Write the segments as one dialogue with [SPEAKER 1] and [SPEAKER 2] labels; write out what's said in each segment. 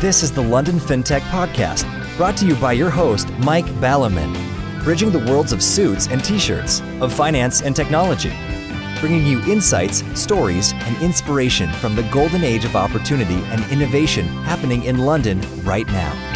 [SPEAKER 1] This is the London FinTech Podcast, brought to you by your host, Mike Baliman, bridging the worlds of suits and t shirts, of finance and technology, bringing you insights, stories, and inspiration from the golden age of opportunity and innovation happening in London right now.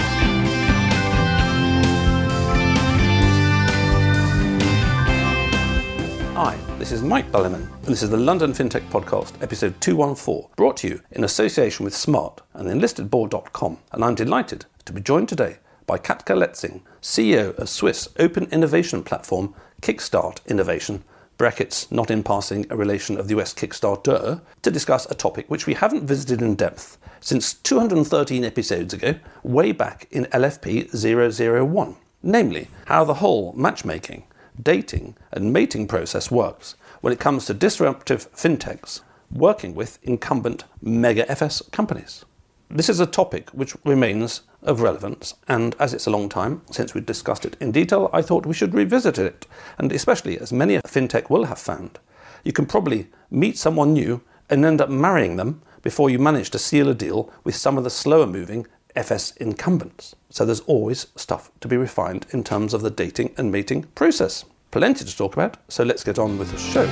[SPEAKER 2] This is Mike Baliman, and this is the London FinTech Podcast, episode 214, brought to you in association with Smart and enlistedboard.com. And I'm delighted to be joined today by Katka Letzing, CEO of Swiss open innovation platform Kickstart Innovation, brackets not in passing a relation of the US Kickstarter, to discuss a topic which we haven't visited in depth since 213 episodes ago, way back in LFP 001, namely how the whole matchmaking dating, and mating process works when it comes to disruptive fintechs working with incumbent mega FS companies. This is a topic which remains of relevance, and as it's a long time since we've discussed it in detail, I thought we should revisit it. And especially as many a fintech will have found, you can probably meet someone new and end up marrying them before you manage to seal a deal with some of the slower moving FS incumbents. So there's always stuff to be refined in terms of the dating and mating process. Plenty to talk about, so let's get on with the show.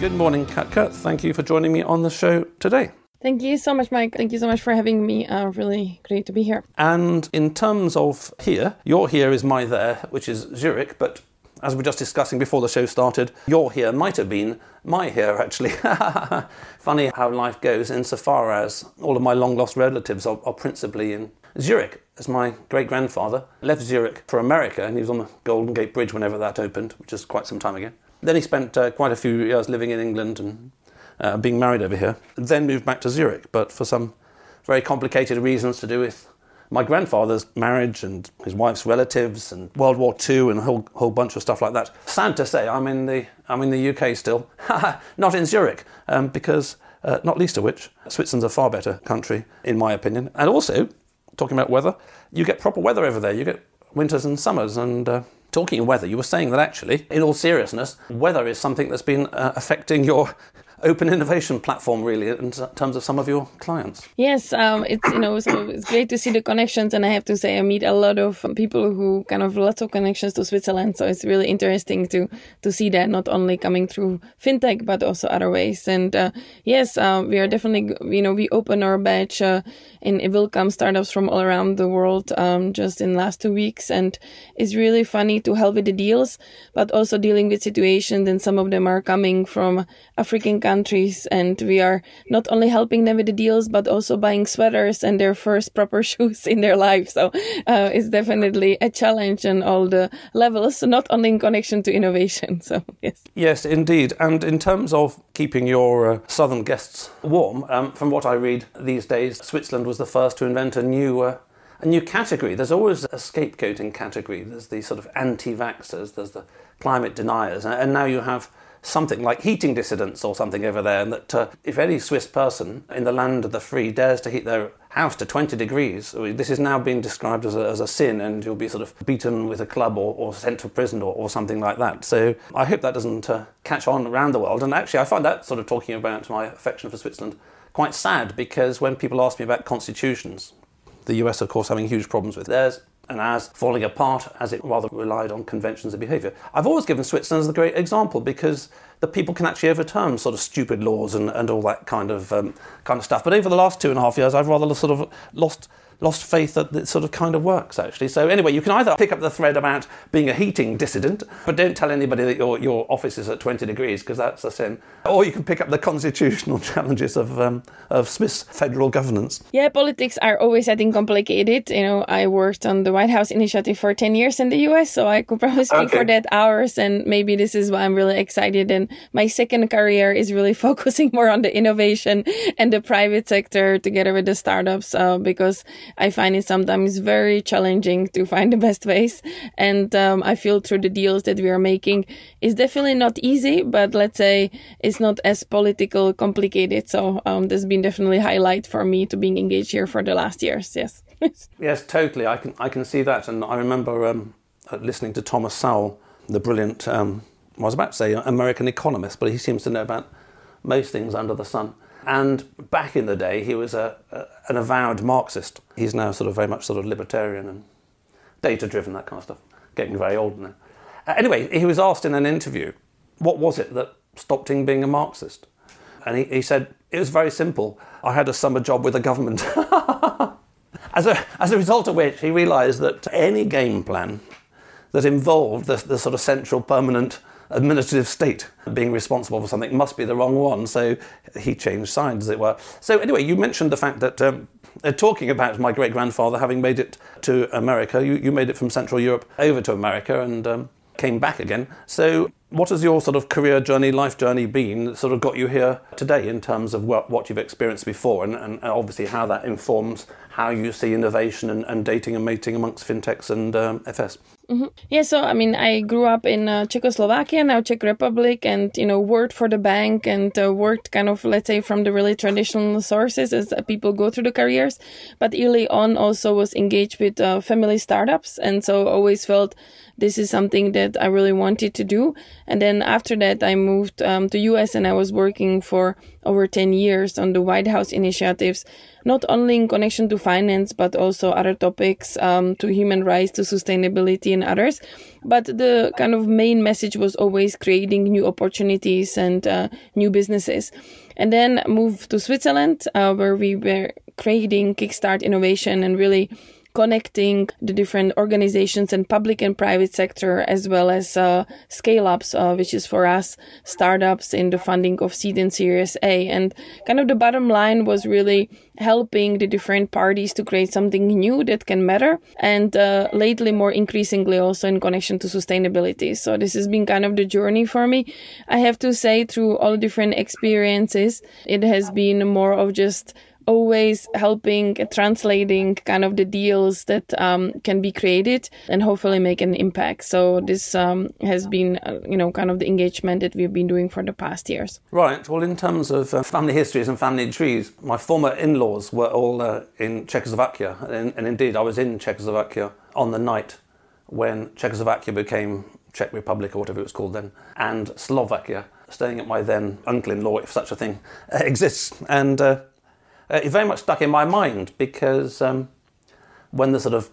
[SPEAKER 2] Good morning, Katka. Thank you for joining me on the show today.
[SPEAKER 3] Thank you so much, Mike. Thank you so much for having me. Uh, really great to be here.
[SPEAKER 2] And in terms of here, your here is my there, which is Zurich, but as we were just discussing before the show started, your here might have been my here, actually. Funny how life goes insofar as all of my long lost relatives are, are principally in Zurich, as my great grandfather left Zurich for America, and he was on the Golden Gate Bridge whenever that opened, which is quite some time ago. Then he spent uh, quite a few years living in England and uh, being married over here. Then moved back to Zurich, but for some very complicated reasons to do with my grandfather's marriage and his wife's relatives and World War II and a whole, whole bunch of stuff like that. Sad to say, I'm in the, I'm in the UK still, not in Zurich, um, because uh, not least of which, Switzerland's a far better country, in my opinion. And also, talking about weather, you get proper weather over there. You get winters and summers. And uh, talking weather, you were saying that actually, in all seriousness, weather is something that's been uh, affecting your open innovation platform really in terms of some of your clients?
[SPEAKER 3] Yes um, it's you know so it's great to see the connections and i have to say i meet a lot of people who kind of lots of connections to switzerland so it's really interesting to to see that not only coming through fintech but also other ways. And uh, yes uh, we are definitely you know we open our batch uh, and it will come startups from all around the world um, just in last two weeks. And it's really funny to help with the deals but also dealing with situations and some of them are coming from african countries and we are not only helping them with the deals but also buying sweaters and their first proper shoes in their life so uh, it's definitely a challenge on all the levels not only in connection to innovation so yes
[SPEAKER 2] yes indeed and in terms of keeping your uh, southern guests warm um, from what i read these days switzerland was the first to invent a new uh, a new category. There's always a scapegoating category. There's the sort of anti-vaxxers, there's the climate deniers, and now you have something like heating dissidents or something over there. And that uh, if any Swiss person in the land of the free dares to heat their house to 20 degrees, this is now being described as a, as a sin and you'll be sort of beaten with a club or, or sent to prison or, or, something like that. So I hope that doesn't uh, catch on around the world. And actually, I find that sort of talking about my affection for Switzerland quite sad because when people ask me about constitutions, the US, of course, having huge problems with theirs, and as falling apart as it rather relied on conventions of behaviour. I've always given Switzerland as a great example because the people can actually overturn sort of stupid laws and, and all that kind of um, kind of stuff. But over the last two and a half years, I've rather sort of lost lost faith that it sort of kind of works actually. So anyway, you can either pick up the thread about being a heating dissident, but don't tell anybody that your your office is at 20 degrees because that's a sin. Or you can pick up the constitutional challenges of um, of Swiss federal governance.
[SPEAKER 3] Yeah, politics are always getting complicated. You know, I worked on the White House initiative for 10 years in the US, so I could probably speak okay. for that hours and maybe this is why I'm really excited and my second career is really focusing more on the innovation and the private sector together with the startups uh, because I find it sometimes very challenging to find the best ways. And um, I feel through the deals that we are making is definitely not easy, but let's say it's not as political complicated. So um, there's been definitely highlight for me to being engaged here for the last years. Yes.
[SPEAKER 2] yes, totally. I can I can see that, and I remember um, listening to Thomas Sowell, the brilliant. Um, I was about to say American economist, but he seems to know about most things under the sun. And back in the day, he was a, a, an avowed Marxist. He's now sort of very much sort of libertarian and data driven, that kind of stuff. Getting very old now. Uh, anyway, he was asked in an interview, what was it that stopped him being a Marxist? And he, he said, it was very simple. I had a summer job with the government. as, a, as a result of which, he realised that any game plan that involved the, the sort of central permanent administrative state being responsible for something must be the wrong one. So he changed sides, as it were. So, anyway, you mentioned the fact that um, uh, talking about my great grandfather having made it to America, you, you made it from Central Europe over to America and um, came back again. So, what has your sort of career journey, life journey been that sort of got you here today in terms of what, what you've experienced before and, and, obviously how that informs how you see innovation and, and dating and mating amongst fintechs and um, FS?
[SPEAKER 3] Mm-hmm. Yeah, so I mean, I grew up in uh, Czechoslovakia, now Czech Republic, and you know, worked for the bank and uh, worked kind of, let's say, from the really traditional sources as uh, people go through the careers. But early on, also was engaged with uh, family startups, and so always felt this is something that I really wanted to do. And then after that, I moved um, to US and I was working for over 10 years on the White House initiatives, not only in connection to finance, but also other topics, um, to human rights, to sustainability and others. But the kind of main message was always creating new opportunities and uh, new businesses. And then moved to Switzerland, uh, where we were creating Kickstart innovation and really connecting the different organizations and public and private sector as well as uh, scale ups, uh, which is for us startups in the funding of seed and Series A. And kind of the bottom line was really helping the different parties to create something new that can matter and uh, lately more increasingly also in connection to sustainability so this has been kind of the journey for me i have to say through all different experiences it has been more of just always helping translating kind of the deals that um, can be created and hopefully make an impact. So this um, has been, uh, you know, kind of the engagement that we've been doing for the past years.
[SPEAKER 2] Right. Well, in terms of uh, family histories and family trees, my former in-laws were all uh, in Czechoslovakia, and, and indeed I was in Czechoslovakia on the night when Czechoslovakia became Czech Republic or whatever it was called then, and Slovakia, staying at my then uncle-in-law, if such a thing uh, exists, and uh, it very much stuck in my mind because um, when the sort of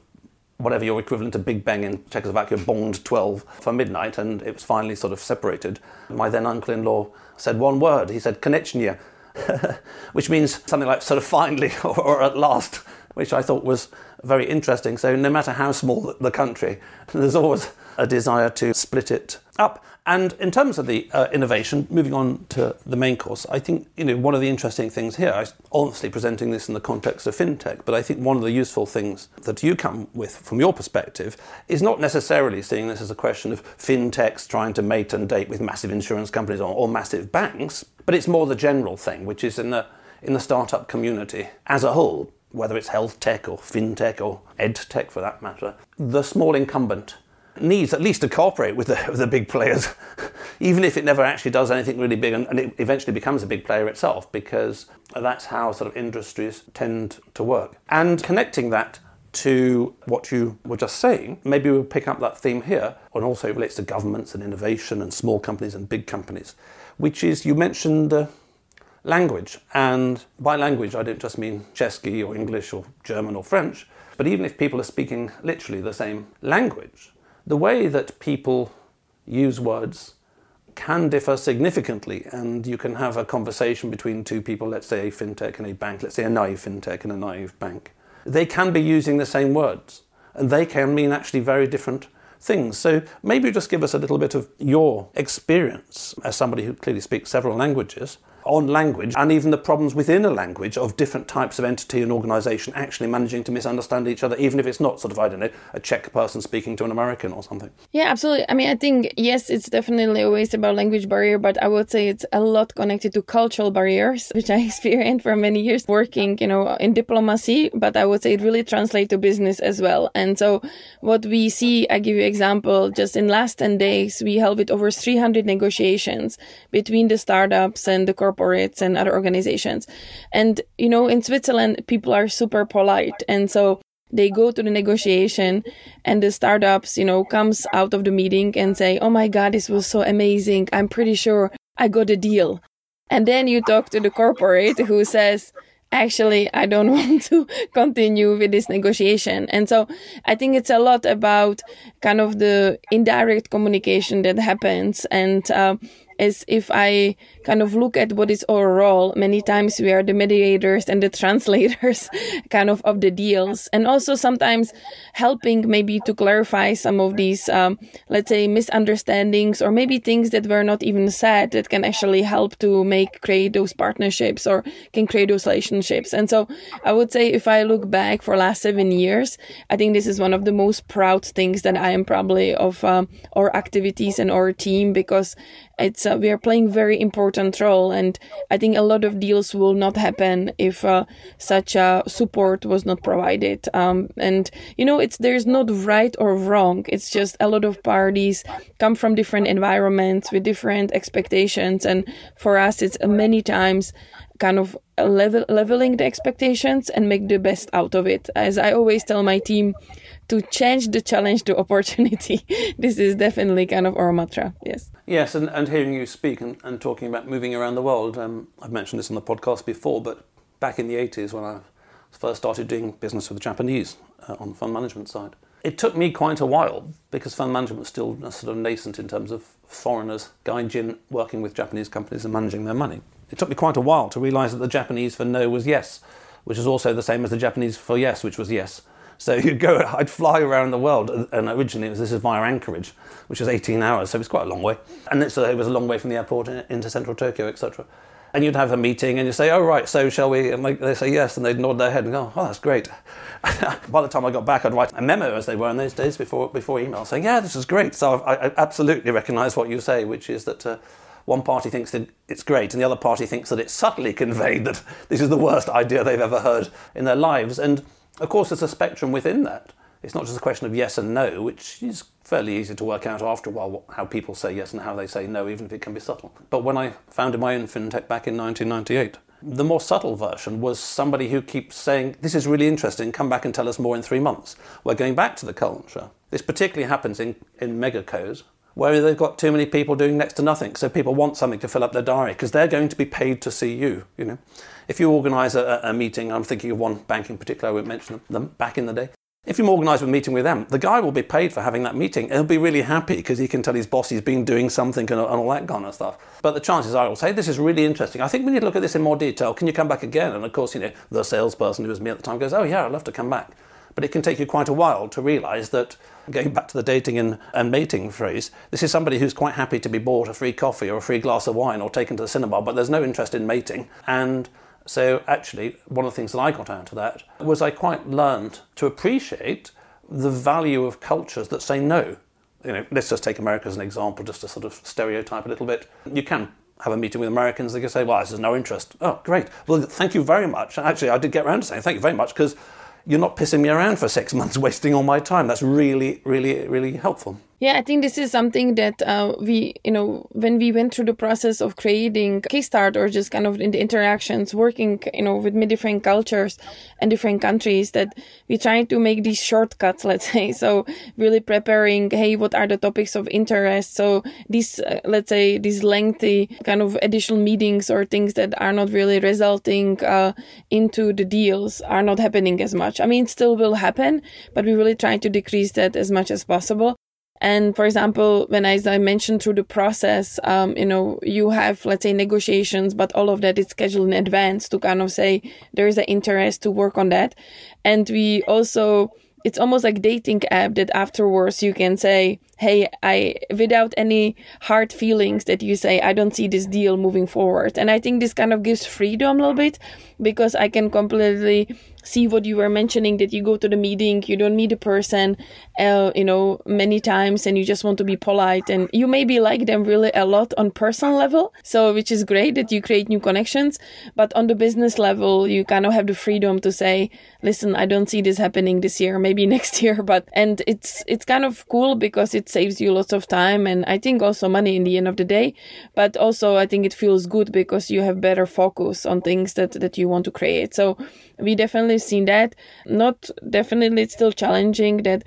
[SPEAKER 2] whatever your equivalent to Big Bang in Czechoslovakia bonged 12 for midnight and it was finally sort of separated, my then uncle in law said one word. He said, Konečně, which means something like sort of finally or, or, at last, which I thought was very interesting. So, no matter how small the country, there's always a desire to split it up. And in terms of the uh, innovation, moving on to the main course, I think you know one of the interesting things here. I'm obviously presenting this in the context of fintech, but I think one of the useful things that you come with from your perspective is not necessarily seeing this as a question of fintechs trying to mate and date with massive insurance companies or, or massive banks, but it's more the general thing, which is in the in the startup community as a whole, whether it's health tech or fintech or ed tech for that matter, the small incumbent needs at least to cooperate with the, with the big players, even if it never actually does anything really big and, and, it eventually becomes a big player itself, because that's how sort of industries tend to work. And connecting that to what you were just saying, maybe we'll pick up that theme here, and also it relates to governments and innovation and small companies and big companies, which is you mentioned uh, language. And by language, I don't just mean Česky or English or German or French, but even if people are speaking literally the same language, the way that people use words can differ significantly, and you can have a conversation between two people, let's say a fintech and a bank, let's say a naive fintech and a naive bank. They can be using the same words, and they can mean actually very different things. So maybe just give us a little bit of your experience as somebody who clearly speaks several languages on language and even the problems within a language of different types of entity and organization actually managing to misunderstand each other, even if it's not sort of, I don't know, a Czech person speaking to an American or something.
[SPEAKER 3] Yeah, absolutely. I mean, I think, yes, it's definitely always about language barrier, but I would say it's a lot connected to cultural barriers, which I experienced for many years working, you know, in diplomacy, but I would say it really translates to business as well. And so what we see, I give you example, just in last 10 days, we held with over 300 negotiations between the startups and the corporate corporates and other organizations. And, you know, in Switzerland, people are super polite. And so they go to the negotiation and the startups, you know, comes out of the meeting and say, Oh my God, this was so amazing. I'm pretty sure I got a deal. And then you talk to the corporate who says, actually I don't want to continue with this negotiation. And so I think it's a lot about kind of the indirect communication that happens and uh, as if I kind of look at what is our role, many times we are the mediators and the translators kind of of the deals. And also sometimes helping maybe to clarify some of these, um, let's say, misunderstandings or maybe things that were not even said that can actually help to make, create those partnerships or can create those relationships. And so I would say if I look back for last seven years, I think this is one of the most proud things that I am probably of um, our activities and our team because it's uh, we are playing very important role and i think a lot of deals will not happen if uh, such a support was not provided. Um, and you know it's there's not right or wrong. It's just a lot of parties come from different environments with different expectations. And for us it's many times kind of level leveling the expectations and make the best out of it as i always tell my team to change the challenge to opportunity. this is definitely kind of our mantra. Yes.
[SPEAKER 2] Yes, and, and hearing you speak and, and talking about moving around the world, um, I've mentioned this on the podcast before, but back in the 80s when I first started doing business with the Japanese uh, on the fund management side, it took me quite a while because fund management was still sort of nascent in terms of foreigners, gaijin, working with Japanese companies and managing their money. It took me quite a while to realize that the Japanese for no was yes, which is also the same as the Japanese for yes, which was yes. So you'd go, I'd fly around the world, and originally it was, this is via Anchorage, which is 18 hours, so it's quite a long way. And uh, it was a long way from the airport into central Tokyo, etc. And you'd have a meeting, and you say, "Oh right, so shall we?" And they say yes, and they'd nod their head and go, "Oh, that's great." By the time I got back, I'd write a memo, as they were in those days before before email, saying, "Yeah, this is great." So I, I absolutely recognise what you say, which is that. Uh, one party thinks that it's great, and the other party thinks that it's subtly conveyed that this is the worst idea they've ever heard in their lives. And of course, there's a spectrum within that. It's not just a question of yes and no, which is fairly easy to work out after a while how people say yes and how they say no, even if it can be subtle. But when I founded my own fintech back in 1998, the more subtle version was somebody who keeps saying, This is really interesting, come back and tell us more in three months. We're going back to the culture. This particularly happens in, in megacos, where they've got too many people doing next to nothing. So people want something to fill up their diary because they're going to be paid to see you, you know. If you organise a, a, meeting, I'm thinking of one bank in particular, I won't mention them, back in the day. If you organise a meeting with them, the guy will be paid for having that meeting. He'll be really happy because he can tell his boss he's been doing something and, and all that kind of stuff. But the chances are, he'll say, This is really interesting. I think we need to look at this in more detail. Can you come back again? And of course, you know, the salesperson who was me at the time goes, Oh, yeah, I'd love to come back. But it can take you quite a while to realise that, going back to the dating and, and mating phrase, this is somebody who's quite happy to be bought a free coffee or a free glass of wine or taken to the cinema, but there's no interest in mating. And so, actually, one of the things that I got out of that was I quite learned to appreciate the value of cultures that say no. You know, let's just take America as an example, just to sort of stereotype a little bit. You can have a meeting with Americans, they can say, well, this is no interest. Oh, great. Well, thank you very much. Actually, I did get around to saying thank you very much because you're not pissing me around for six months, wasting all my time. That's really, really, really helpful.
[SPEAKER 3] Yeah, I think this is something that uh, we, you know, when we went through the process of creating Kickstart or just kind of in the interactions, working, you know, with many different cultures and different countries, that we try to make these shortcuts, let's say. So really preparing, hey, what are the topics of interest? So these, uh, let's say, these lengthy kind of additional meetings or things that are not really resulting uh, into the deals are not happening as much. I mean, still will happen, but we really try to decrease that as much as possible. And for example, when as I mentioned through the process, um, you know, you have, let's say, negotiations, but all of that is scheduled in advance to kind of say there is an interest to work on that. And we also, it's almost like dating app that afterwards you can say, hey, I, without any hard feelings that you say, I don't see this deal moving forward. And I think this kind of gives freedom a little bit because I can completely see what you were mentioning that you go to the meeting you don't meet a person uh, you know many times and you just want to be polite and you maybe like them really a lot on personal level so which is great that you create new connections but on the business level you kind of have the freedom to say listen i don't see this happening this year maybe next year but and it's it's kind of cool because it saves you lots of time and i think also money in the end of the day but also i think it feels good because you have better focus on things that that you want to create. So we definitely seen that. Not definitely it's still challenging that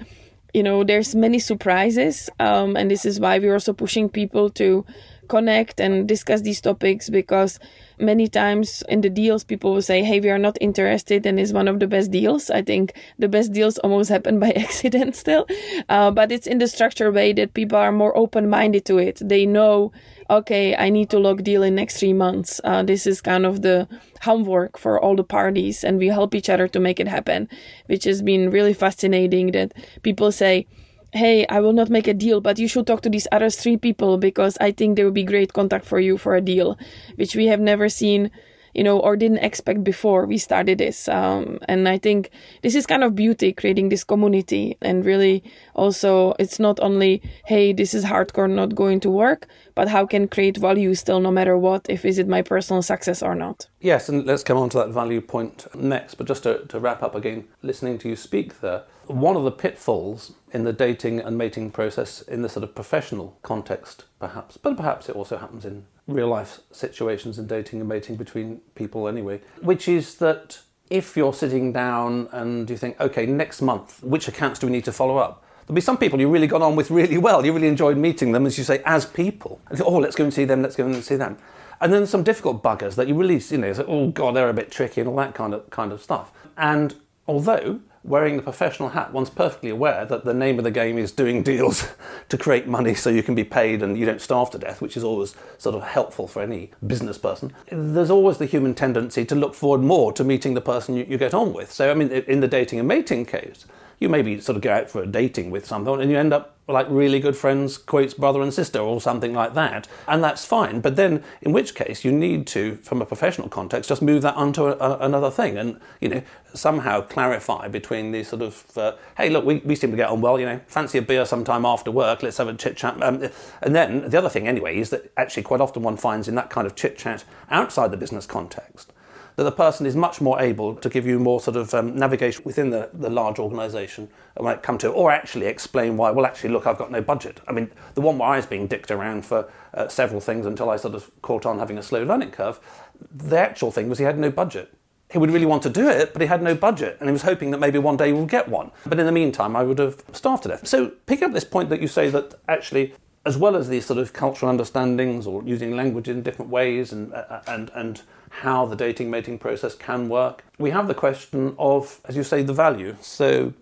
[SPEAKER 3] you know there's many surprises um, and this is why we're also pushing people to connect and discuss these topics because many times in the deals people will say hey we are not interested and it's one of the best deals. I think the best deals almost happen by accident still. Uh, but it's in the structured way that people are more open-minded to it. They know okay i need to lock deal in next three months. Uh, this is kind of the homework for all the parties and we help each other to make it happen which has been really fascinating that people say hey, I will not make a deal, but you should talk to these other three people because I think they would be great contact for you for a deal, which we have never seen, you know, or didn't expect before we started this. Um, and I think this is kind of beauty, creating this community. And really also, it's not only, hey, this is hardcore not going to work, but how can create value still no matter what, if is it my personal success or not.
[SPEAKER 2] Yes, and let's come on to that value point next. But just to, to wrap up again, listening to you speak there, one of the pitfalls in the dating and mating process in the sort of professional context, perhaps, but perhaps it also happens in real life situations in dating and mating between people anyway, which is that if you're sitting down and you think, okay, next month, which accounts do we need to follow up? There'll be some people you really got on with really well. You really enjoyed meeting them, as you say, as people. And think, oh, let's go and see them, let's go and see them. And then some difficult buggers that you really, you know, say, oh God, they're a bit tricky and all that kind of kind of stuff. And although wearing the professional hat, one's perfectly aware that the name of the game is doing deals to create money so you can be paid and you don't starve to death, which is always sort of helpful for any business person. There's always the human tendency to look forward more to meeting the person you, you get on with. So, I mean, in the dating and mating case, you maybe sort of go out for a dating with someone and you end up like really good friends, quotes brother and sister, or something like that. And that's fine. But then, in which case, you need to, from a professional context, just move that onto a, a, another thing and, you know, somehow clarify between these sort of, uh, hey, look, we, we seem to get on well, you know, fancy a beer sometime after work, let's have a chit chat. Um, and then the other thing, anyway, is that actually quite often one finds in that kind of chit chat outside the business context that the person is much more able to give you more sort of um, navigation within the, the large organisation when it come to, or actually explain why. Well, actually, look, I've got no budget. I mean, the one where I was being dicked around for uh, several things until I sort of caught on having a slow learning curve. The actual thing was he had no budget. He would really want to do it, but he had no budget, and he was hoping that maybe one day would get one. But in the meantime, I would have starved to death. So, pick up this point that you say that actually as well as these sort of cultural understandings or using language in different ways and, uh, and, and how the dating mating process can work. We have the question of, as you say, the value. So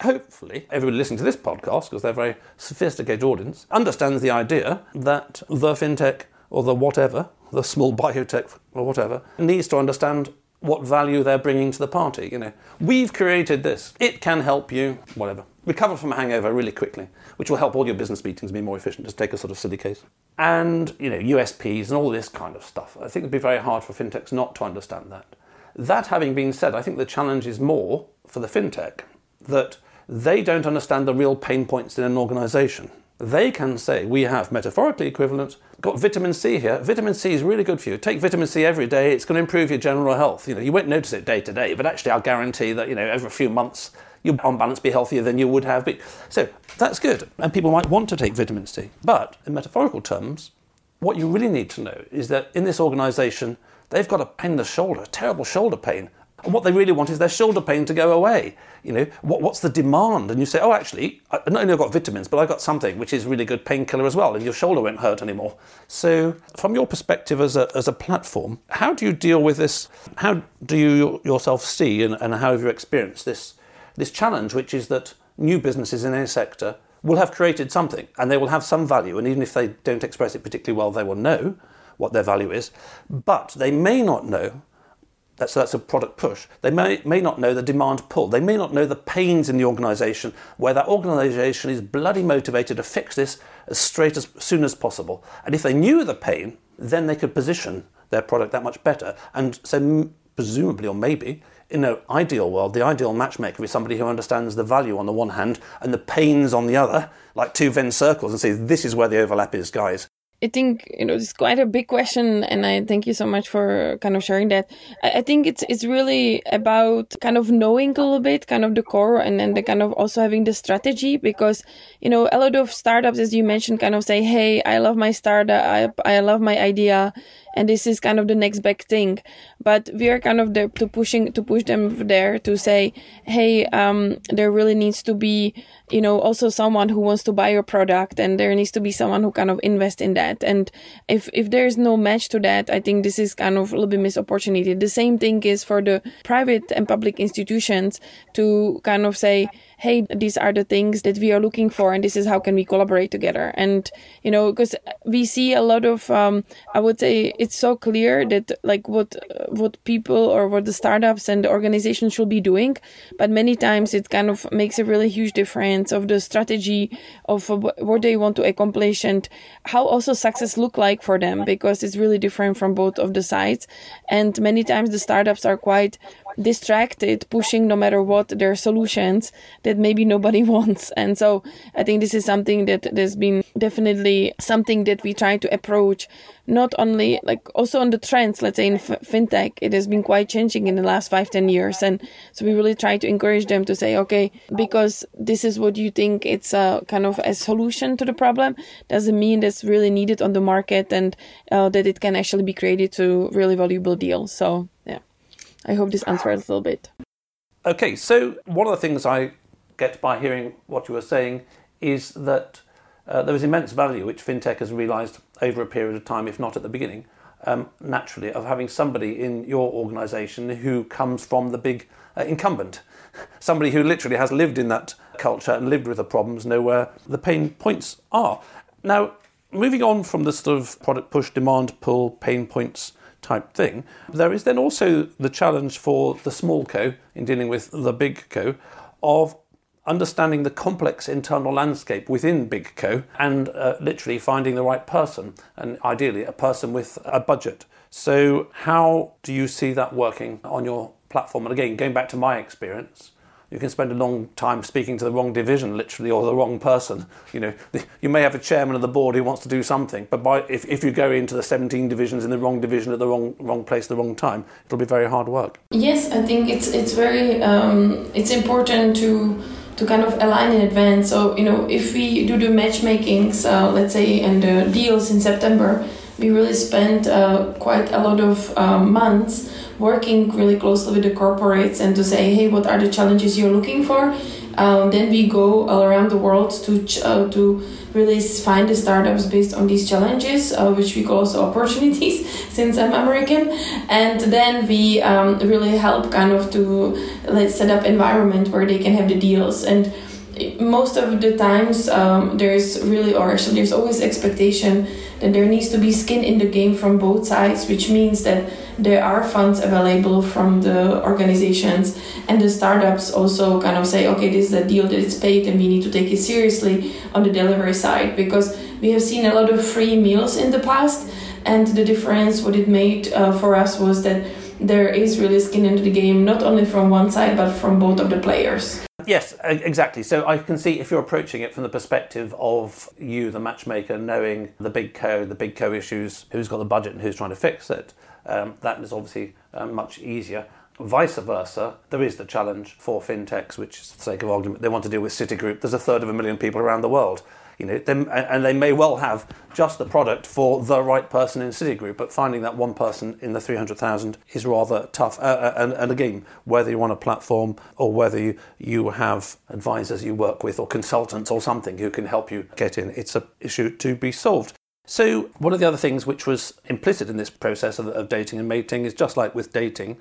[SPEAKER 2] hopefully everybody listening to this podcast, because they're a very sophisticated audience, understands the idea that the fintech or the whatever, the small biotech or whatever, needs to understand what value they're bringing to the party. You know, we've created this. It can help you, whatever, recover from a hangover really quickly, which will help all your business meetings be more efficient. Just take a sort of silly case. And, you know, USPs and all this kind of stuff. I think it'd be very hard for fintechs not to understand that. That having been said, I think the challenge is more for the fintech that they don't understand the real pain points in an organization. They can say, we have metaphorically equivalent got vitamin C here. Vitamin C is really good for you. Take vitamin C every day. It's going to improve your general health. You know, you won't notice it day to day, but actually, I'll guarantee that you know, over a few months, you'll on balance be healthier than you would have. But so that's good, and people might want to take vitamin C. But in metaphorical terms, what you really need to know is that in this organisation, they've got a pain in the shoulder, terrible shoulder pain, and what they really want is their shoulder pain to go away. You know, what, what's the demand? And you say, oh, actually, I not only I've got vitamins, but I've got something which is really good painkiller as well, and your shoulder won't hurt anymore. So, from your perspective as a, as a platform, how do you deal with this? How do you yourself see and, and how have you experienced this, this challenge, which is that new businesses in any sector will have created something and they will have some value, and even if they don't express it particularly well, they will know what their value is, but they may not know that's, so that's a product push. They may, may not know the demand pull. They may not know the pains in the organisation where that organisation is bloody motivated to fix this as straight as soon as possible. And if they knew the pain, then they could position their product that much better. And so, presumably, or maybe, in an ideal world, the ideal matchmaker is somebody who understands the value on the one hand and the pains on the other, like two Venn circles, and says, this is where the overlap is, guys.
[SPEAKER 3] I think you know it's quite a big question, and I thank you so much for kind of sharing that. I, think it's it's really about kind of knowing a little bit, kind of the core, and then the kind of also having the strategy because you know a lot of startups, as you mentioned, kind of say, "Hey, I love my startup, I I love my idea, and this is kind of the next big thing but we are kind of there to pushing to push them there to say hey um, there really needs to be you know also someone who wants to buy your product and there needs to be someone who kind of invest in that. And if if there's no match to that, I think this is kind of a little bit missed opportunity. The same thing is for the private and public institutions to kind of say, hey, these are the things that we are looking for, and this is how can we collaborate together. And you know, because we see a lot of, um, I would say, it's so clear that like what what people or what the startups and the organizations should be doing, but many times it kind of makes a really huge difference of the strategy of what they want to accomplish and how also success look like for them because it's really different from both of the sides. And many times the startups are quite distracted, pushing no matter what their solutions that maybe nobody wants. And so I think this is something that there's been definitely something that we try to approach not only like also on the trends let's say in f- fintech it has been quite changing in the last five ten years. And so we really try to encourage them to say okay because this is what you think it's a kind of a solution to the problem doesn't mean that's really needed on the market and uh, that it can actually be created to really valuable deals. So yeah I hope this answered a little bit.
[SPEAKER 2] Okay, so one of the things I get by hearing what you were saying is that uh, there is immense value which fintech has realised over a period of time, if not at the beginning, um, naturally, of having somebody in your organisation who comes from the big uh, incumbent, somebody who literally has lived in that culture and lived with the problems, know where the pain points are. Now, moving on from the sort of product push, demand pull, pain points type thing. There is then also the challenge for the small co in dealing with the big co of understanding the complex internal landscape within big co and uh, literally finding the right person and ideally a person with a budget. So how do you see that working on your platform? And again, going back to my experience, you can spend a long time speaking to the wrong division, literally, or the wrong person. You know, you may have a chairman of the board who wants to do something, but by, if, if you go into the 17 divisions in the wrong division at the wrong wrong place, the wrong time, it'll be very hard work.
[SPEAKER 3] Yes, I think it's it's very um, it's important to to kind of align in advance. So you know, if we do the matchmakings, uh, let's say, and the deals in September, we really spend uh, quite a lot of uh, months working really closely with the corporates and to say, hey, what are the challenges you're looking for? Um, then we go all around the world to uh, to really find the startups based on these challenges, uh, which we call also opportunities, since I'm American. And then we um, really help kind of to let's set up environment where they can have the deals and most of the times um, there's really or actually there's always expectation that there needs to be skin in the game from both sides which means that there are funds available from the organizations and the startups also kind of say okay this is a deal that is paid and we need to take it seriously on the delivery side because we have seen a lot of free meals in the past and the difference what it made uh, for us was that there is really skin into the game not only from one side but from both of the players
[SPEAKER 2] Yes, exactly. So I can see if you're approaching it from the perspective of you, the matchmaker, knowing the big co, the big co issues, who's got the budget and who's trying to fix it, um, that is obviously uh, much easier. Vice versa, there is the challenge for fintechs, which, for the sake of argument, they want to deal with Citigroup. There's a third of a million people around the world you know, they, and they may well have just the product for the right person in Citigroup, but finding that one person in the 300,000 is rather tough. Uh, uh, and, and, again, whether you're on a platform or whether you, you have advisors you work with or consultants or something who can help you get in, it's an issue to be solved. So, one of the other things which was implicit in this process of, of dating and mating is just like with dating,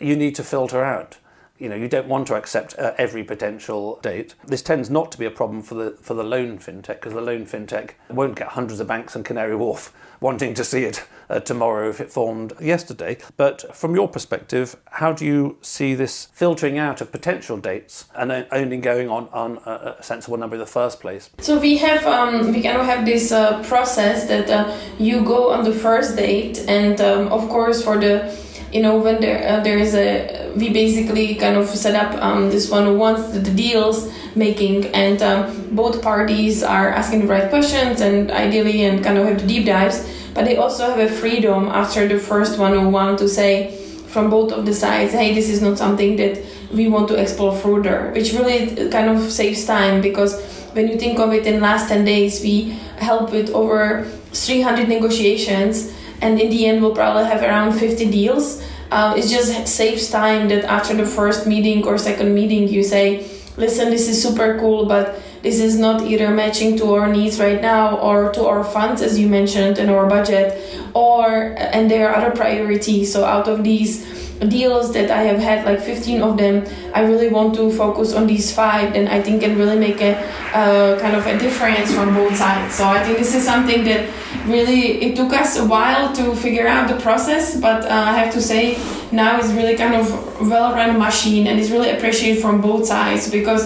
[SPEAKER 2] you need to filter out you know you don't want to accept uh, every potential date. This tends not to be a problem for the for the loan fintech because the loan fintech won't get hundreds of banks and Canary Wharf wanting to see it uh, tomorrow if it formed yesterday. But from your perspective, how do you see this filtering out of potential dates and only going on on a, sensible number in the first place?
[SPEAKER 3] So we have um, we kind of have this uh, process that uh, you go on the first date, and um, of course for the you know when there uh, there is a we basically kind of set up um, this one who wants the, deals making and um, both parties are asking the right questions and ideally and kind of have the deep dives but they also have a freedom after the first one who want to say from both of the sides hey this is not something that we want to explore further which really kind of saves time because when you think of it in last 10 days we help with over 300 negotiations and in the end we'll probably have around 50 deals uh, it just saves time that after the first meeting or second meeting you say listen this is super cool but this is not either matching to our needs right now or to our funds, as you mentioned, in our budget, or and there are other priorities. So out of these deals that I have had, like 15 of them, I really want to focus on these five, and I think can really make a uh, kind of a difference from both sides. So I think this is something that really it took us a while to figure out the process, but uh, I have to say now it's really kind of well-run machine, and it's really appreciated from both sides because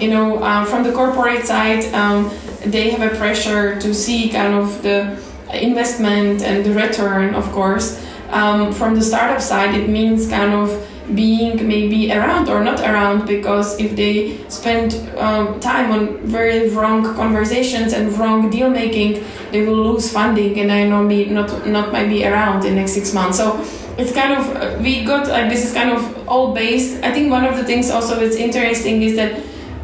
[SPEAKER 3] you know uh, from the corporate side um, they have a pressure to see kind of the investment and the return, of course um, from the startup side, it means kind of being maybe around or not around because if they spend um, time on very wrong conversations and wrong deal making, they will lose funding and I know me not not might be around in next six months. So it's kind of uh, we got like this is kind of all based. I think one of the things also that's interesting is that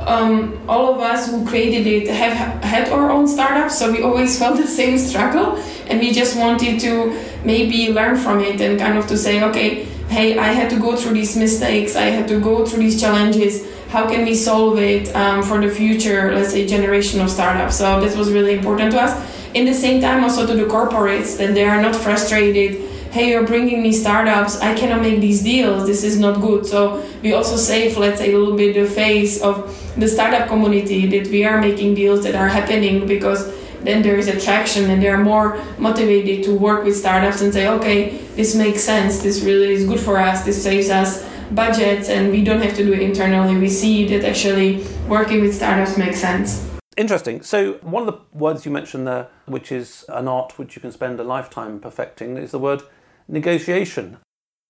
[SPEAKER 3] um, all of us who created it have had our own startups, so we always felt the same struggle, and we just wanted to maybe learn from it and kind of to say, okay, hey, I had to go through these mistakes, I had to go through these challenges. How can we solve it um, for the future, let's say, generation of startups? So this was really important to us. In the same time, also to the corporates, that they are not frustrated hey, you're bringing me startups, I cannot make these deals, this is not good. So we also save, let's say, a little bit the face of the startup community that we are making deals that are happening because then there is attraction and they are more motivated to work with startups and say, okay, this makes sense, this really is good for us, this saves us budgets, and we don't have to do it internally. We see that actually working with startups makes sense.
[SPEAKER 2] Interesting. So, one of the words you mentioned there, which is an art which you can spend a lifetime perfecting, is the word negotiation.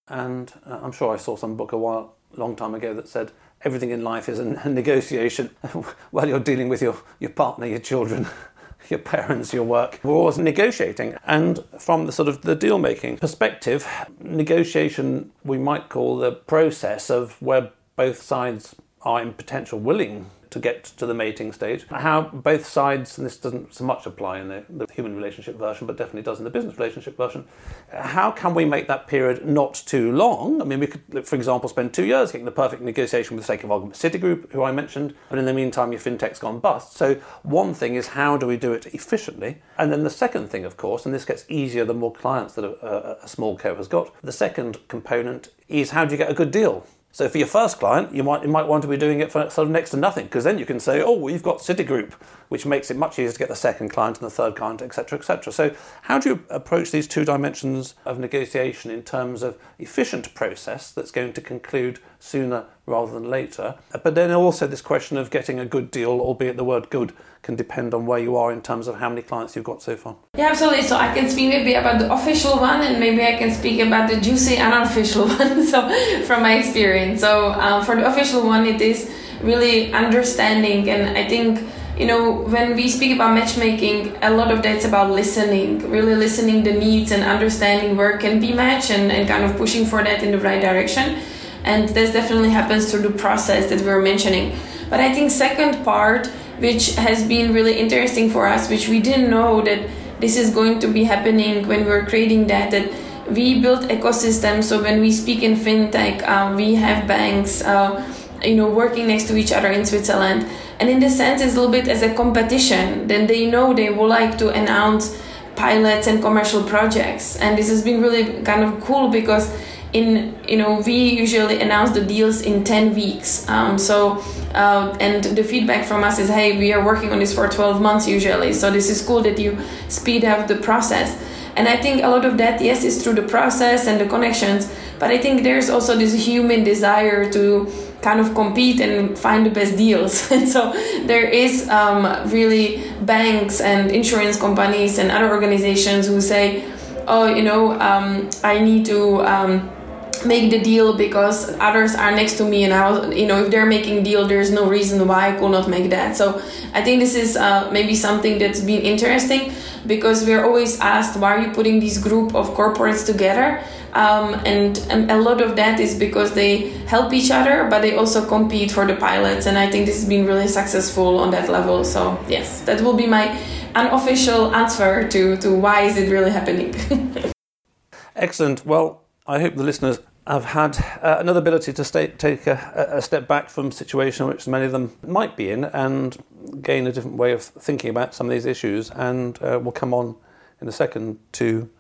[SPEAKER 2] And uh, I'm sure I saw some book a while, long time ago that said everything in life is a negotiation while you're dealing with your, your partner, your children, your parents, your work. We're always negotiating. And from the sort of the deal making perspective, negotiation we might call the process of where both sides are in potential willing to get to the mating stage. How both sides, and this doesn't so much apply in the, the, human relationship version, but definitely does in the business relationship version, how can we make that period not too long? I mean, we could, for example, spend two years getting the perfect negotiation with the sake of argument. Citigroup, who I mentioned, but in the meantime, your fintech's gone bust. So, one thing is how do we do it efficiently? And then the second thing, of course, and this gets easier the more clients that a, a small co has got, the second component is how do you get a good deal? So for your first client, you might you might want to be doing it for sort of next to nothing because then you can say, oh, we've got Citigroup, which makes it much easier to get the second client and the third client, etc., etc. So how do you approach these two dimensions of negotiation in terms of efficient process that's going to conclude sooner rather than later? But then also this question of getting a good deal, albeit the word good can depend on where you are in terms of how many clients you've got so far.
[SPEAKER 3] Yeah, absolutely. So I can speak maybe about the official one, and maybe I can speak about the juicy and unofficial one. so from my experience, so um, for the official one, it is really understanding, and I think you know when we speak about matchmaking a lot of that's about listening really listening the needs and understanding where can be matched and, and kind of pushing for that in the right direction and this definitely happens through the process that we we're mentioning but i think second part which has been really interesting for us, which we didn't know that this is going to be happening when we are creating that. That we built ecosystem. So when we speak in fintech, uh, we have banks, uh, you know, working next to each other in Switzerland, and in the sense, it's a little bit as a competition. Then they know they would like to announce pilots and commercial projects, and this has been really kind of cool because in you know we usually announce the deals in 10 weeks. Um, so uh, and the feedback from us is hey we are working on this for 12 months usually so this is cool that you speed up the process. And i think a lot of that yes is through the process and the connections but i think there's also this human desire to kind of compete and find the best deals. And so there is um, really banks and insurance companies and other organizations who say oh you know um, i need to um, make the deal because others are next to me and I was, you know if they're making deal there's no reason why I could not make that. So I think this is uh, maybe something that's been interesting because we're always asked why are you putting this group of corporates together? Um, and, and, a lot of that is because they help each other but they also compete for the pilots. And I think this has been really successful on that level. So yes that will be my unofficial answer to, to why is it really happening.
[SPEAKER 2] Excellent. Well I hope the listeners have had uh, another ability to stay, take a, a, step back from situation which many of them might be in and gain a different way of thinking about some of these issues. And uh, we'll come on in a second to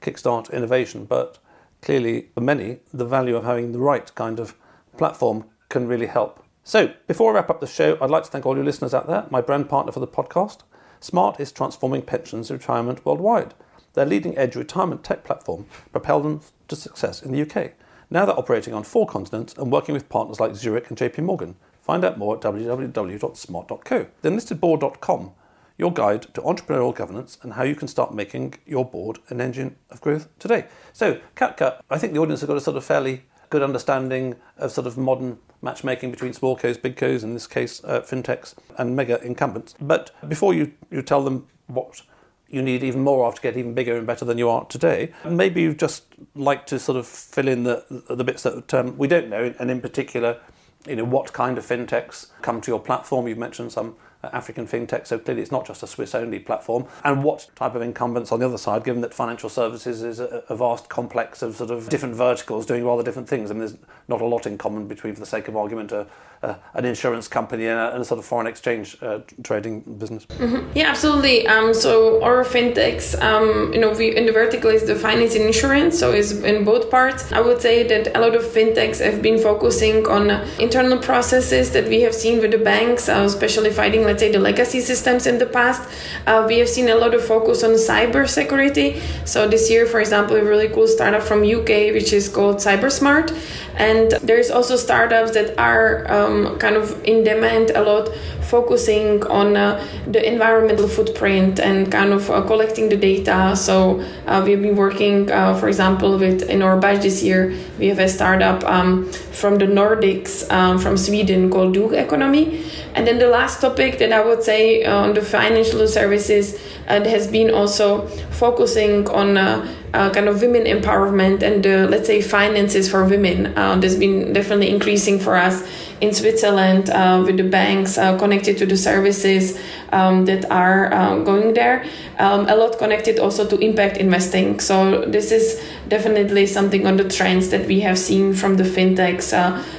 [SPEAKER 2] kickstart innovation. But clearly, for many, the value of having the right kind of platform can really help. So, before I wrap up the show, I'd like to thank all your listeners out there, my brand partner for the podcast. Smart is transforming pensions retirement worldwide. Their leading edge retirement tech platform propelled them to success in the UK. Now they're operating on four continents and working with partners like Zurich and JP Morgan. Find out more at www.smart.co. Then enlistedboard.com, your guide to entrepreneurial governance and how you can start making your board an engine of growth today. So, CapCut, I think the audience have got a sort of fairly good understanding of sort of modern matchmaking between small co's, big co's, in this case, uh, fintechs and mega incumbents. But before you, you tell them what you need even more of to get even bigger and better than you are today. Maybe you'd just like to sort of fill in the the bits that um, we don't know, and in particular, you know, what kind of fintechs come to your platform. You've mentioned some African fintech. So clearly, it's not just a Swiss only platform. And what type of incumbents on the other side, given that financial services is a, a, vast complex of sort of different verticals doing rather different things? I mean, there's not a lot in common between, for the sake of argument, a, a, an insurance company and a, and a, sort of foreign exchange uh, trading business.
[SPEAKER 3] Mm-hmm. Yeah, absolutely. Um, so our fintechs, um, you know, we in the vertical is the finance and insurance, so it's in both parts. I would say that a lot of fintechs have been focusing on uh, internal processes that we have seen with the banks, uh, especially fighting let's say the legacy systems in the past uh, we have seen a lot of focus on cyber security so this year for example a really cool startup from uk which is called cybersmart and there's also startups that are um, kind of in demand a lot focusing on uh, the environmental footprint and kind of uh, collecting the data. So uh, we've been working, for example, with in our batch this year, we have a startup um, from the Nordics, um, from Sweden called Doconomy. And then the last topic that I would say on the financial services has been also focusing on uh, kind of women empowerment and uh, let's say finances for women. Uh, that's been definitely increasing for us in Switzerland uh, with the banks uh, connected to the services um, that are uh, going there. Um, a lot connected also to impact investing. So this is definitely something on the trends that we have seen from the fintechs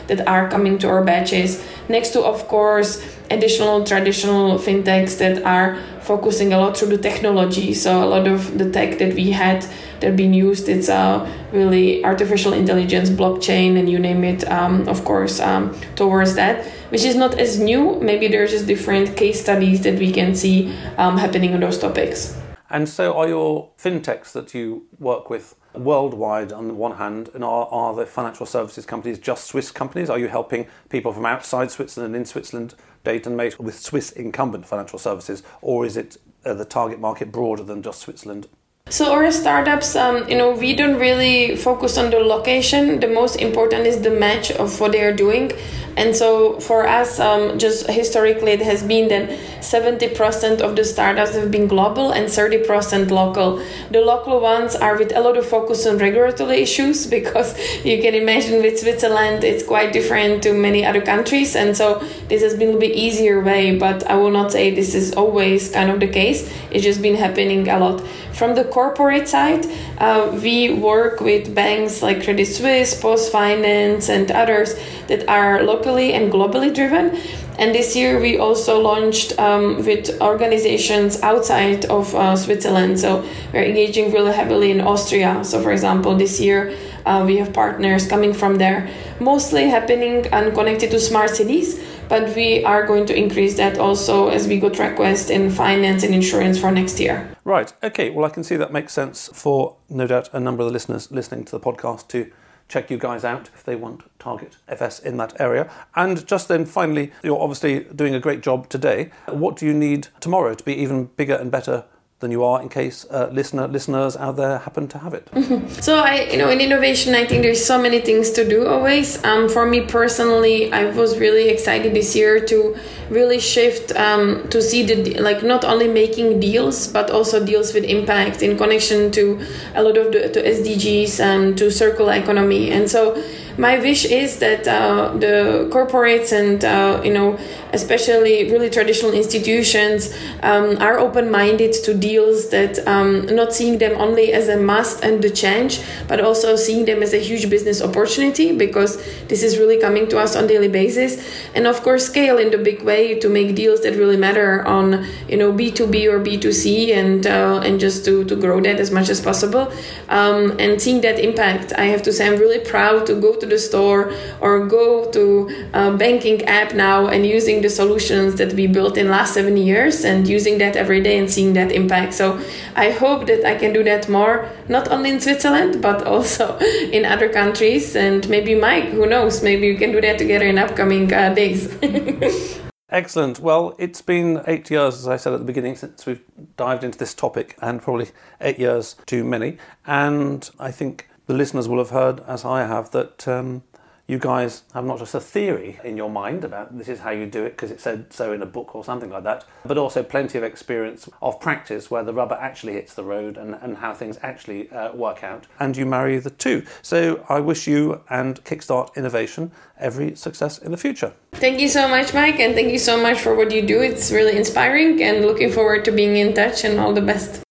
[SPEAKER 3] that are coming to our batches. Next to, of course, additional traditional fintechs that are focusing a lot through the technology. So a lot of the tech that we had that been used, it's uh, really artificial intelligence, blockchain, and you name it. Um, of course, um, towards that, which is not as new. Maybe there's just different case studies that we can see um, happening on those topics.
[SPEAKER 2] And so, are your fintechs that you work with worldwide on the one hand, and are, are the financial services companies just Swiss companies? Are you helping people from outside Switzerland and in Switzerland date and mate with Swiss incumbent financial services, or is it uh, the target market broader than just Switzerland
[SPEAKER 3] so our startups, um, you know, we don't really focus on the location. The most important is the match of what they are doing. And so for us, um, just historically, it has been that 70% of the startups have been global and 30% local. The local ones are with a lot of focus on regulatory issues because you can imagine with Switzerland, it's quite different to many other countries. And so this has been a bit easier way, but I will not say this is always kind of the case. It's just been happening a lot. From the corporate side, uh, we work with banks like Credit Suisse, PostFinance, and others that are locally and globally driven. And this year we also launched um, with organizations outside of uh, Switzerland. So we're engaging really heavily in Austria. So, for example, this year uh, we have partners coming from there, mostly happening and connected to smart cities but we are going to increase that also as we go track west in finance and insurance for next year.
[SPEAKER 2] Right. Okay. Well, I can see that makes sense for no doubt a number of the listeners listening to the podcast to check you guys out if they want target FS in that area. And just then, finally, you're obviously doing a great job today. What do you need tomorrow to be even bigger and better than you are in case uh, listener listeners out there happen to have it.
[SPEAKER 3] Mm-hmm. So I, you know, in innovation, I think there's so many things to do always. Um, for me personally, I was really excited this year to really shift um, to see the like not only making deals but also deals with impact in connection to a lot of the to SDGs and to circular economy. And so my wish is that uh, the corporates and uh, you know especially really traditional institutions um, are open-minded to deals that um, not seeing them only as a must and the change but also seeing them as a huge business opportunity because this is really coming to us on daily basis. And of course scale in the big way to make deals that really matter on you know b2b or b2c and uh, and just to, to grow that as much as possible. Um, and seeing that impact i have to say i'm really proud to go to the store or go to a banking app now and using the solutions that we built in last seven years and using that every day and seeing that impact. So I hope that I can do that more, not only in Switzerland, but also in other countries. And maybe Mike, who knows, maybe we can do that together in upcoming uh, days.
[SPEAKER 2] Excellent. Well, it's been eight years, as I said at the beginning, since we've dived into this topic, and probably eight years too many. And I think the listeners will have heard, as I have, that um, you guys have not just a theory in your mind about this is how you do it because it said so in a book or something like that, but also plenty of experience of practice where the rubber actually hits the road and, and how things actually uh, work out. And you marry the two. So I wish you and Kickstart Innovation every success in the future.
[SPEAKER 3] Thank you so much, Mike, and thank you so much for what you do. It's really inspiring and looking forward to being in touch and all the best.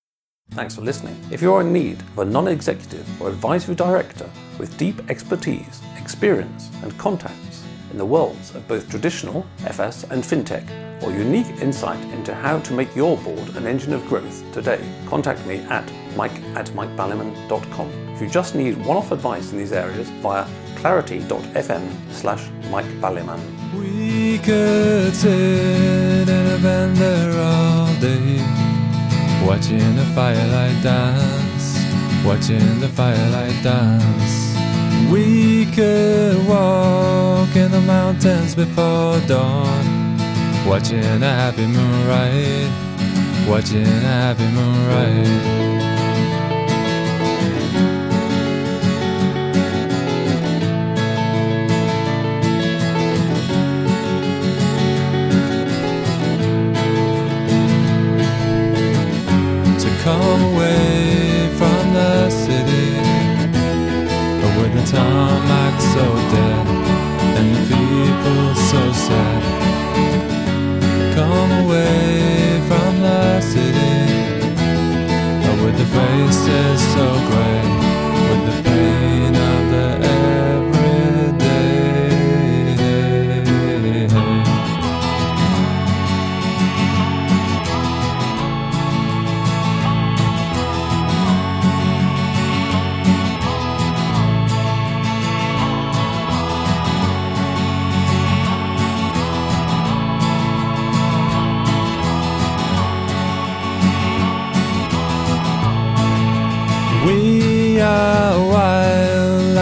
[SPEAKER 2] Thanks for listening. If you're in need of a non executive or advisory director with deep expertise, experience, and contacts in the worlds of both traditional FS and fintech, or unique insight into how to make your board an engine of growth today, contact me at mike at mikebaliman.com. If you just need one off advice in these areas via clarity.fm slash mikebaliman.
[SPEAKER 4] We could sit Watching the firelight dance, watching the firelight dance. We could walk in the mountains before dawn, watching a happy moonrise, watching a happy moonrise. Come away from the city But with the tarmac so dead and the people so sad. Come away from the city But with the faces so gray,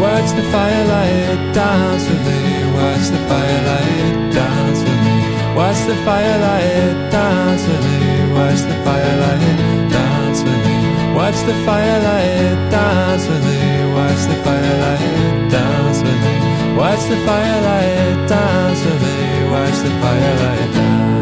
[SPEAKER 4] Watch the firelight dance with me. Watch the firelight dance with me. Watch the firelight dance with me. Watch the firelight dance with me. Watch the firelight dance with me. Watch the firelight dance with me. Watch the firelight dance with me. Watch the firelight.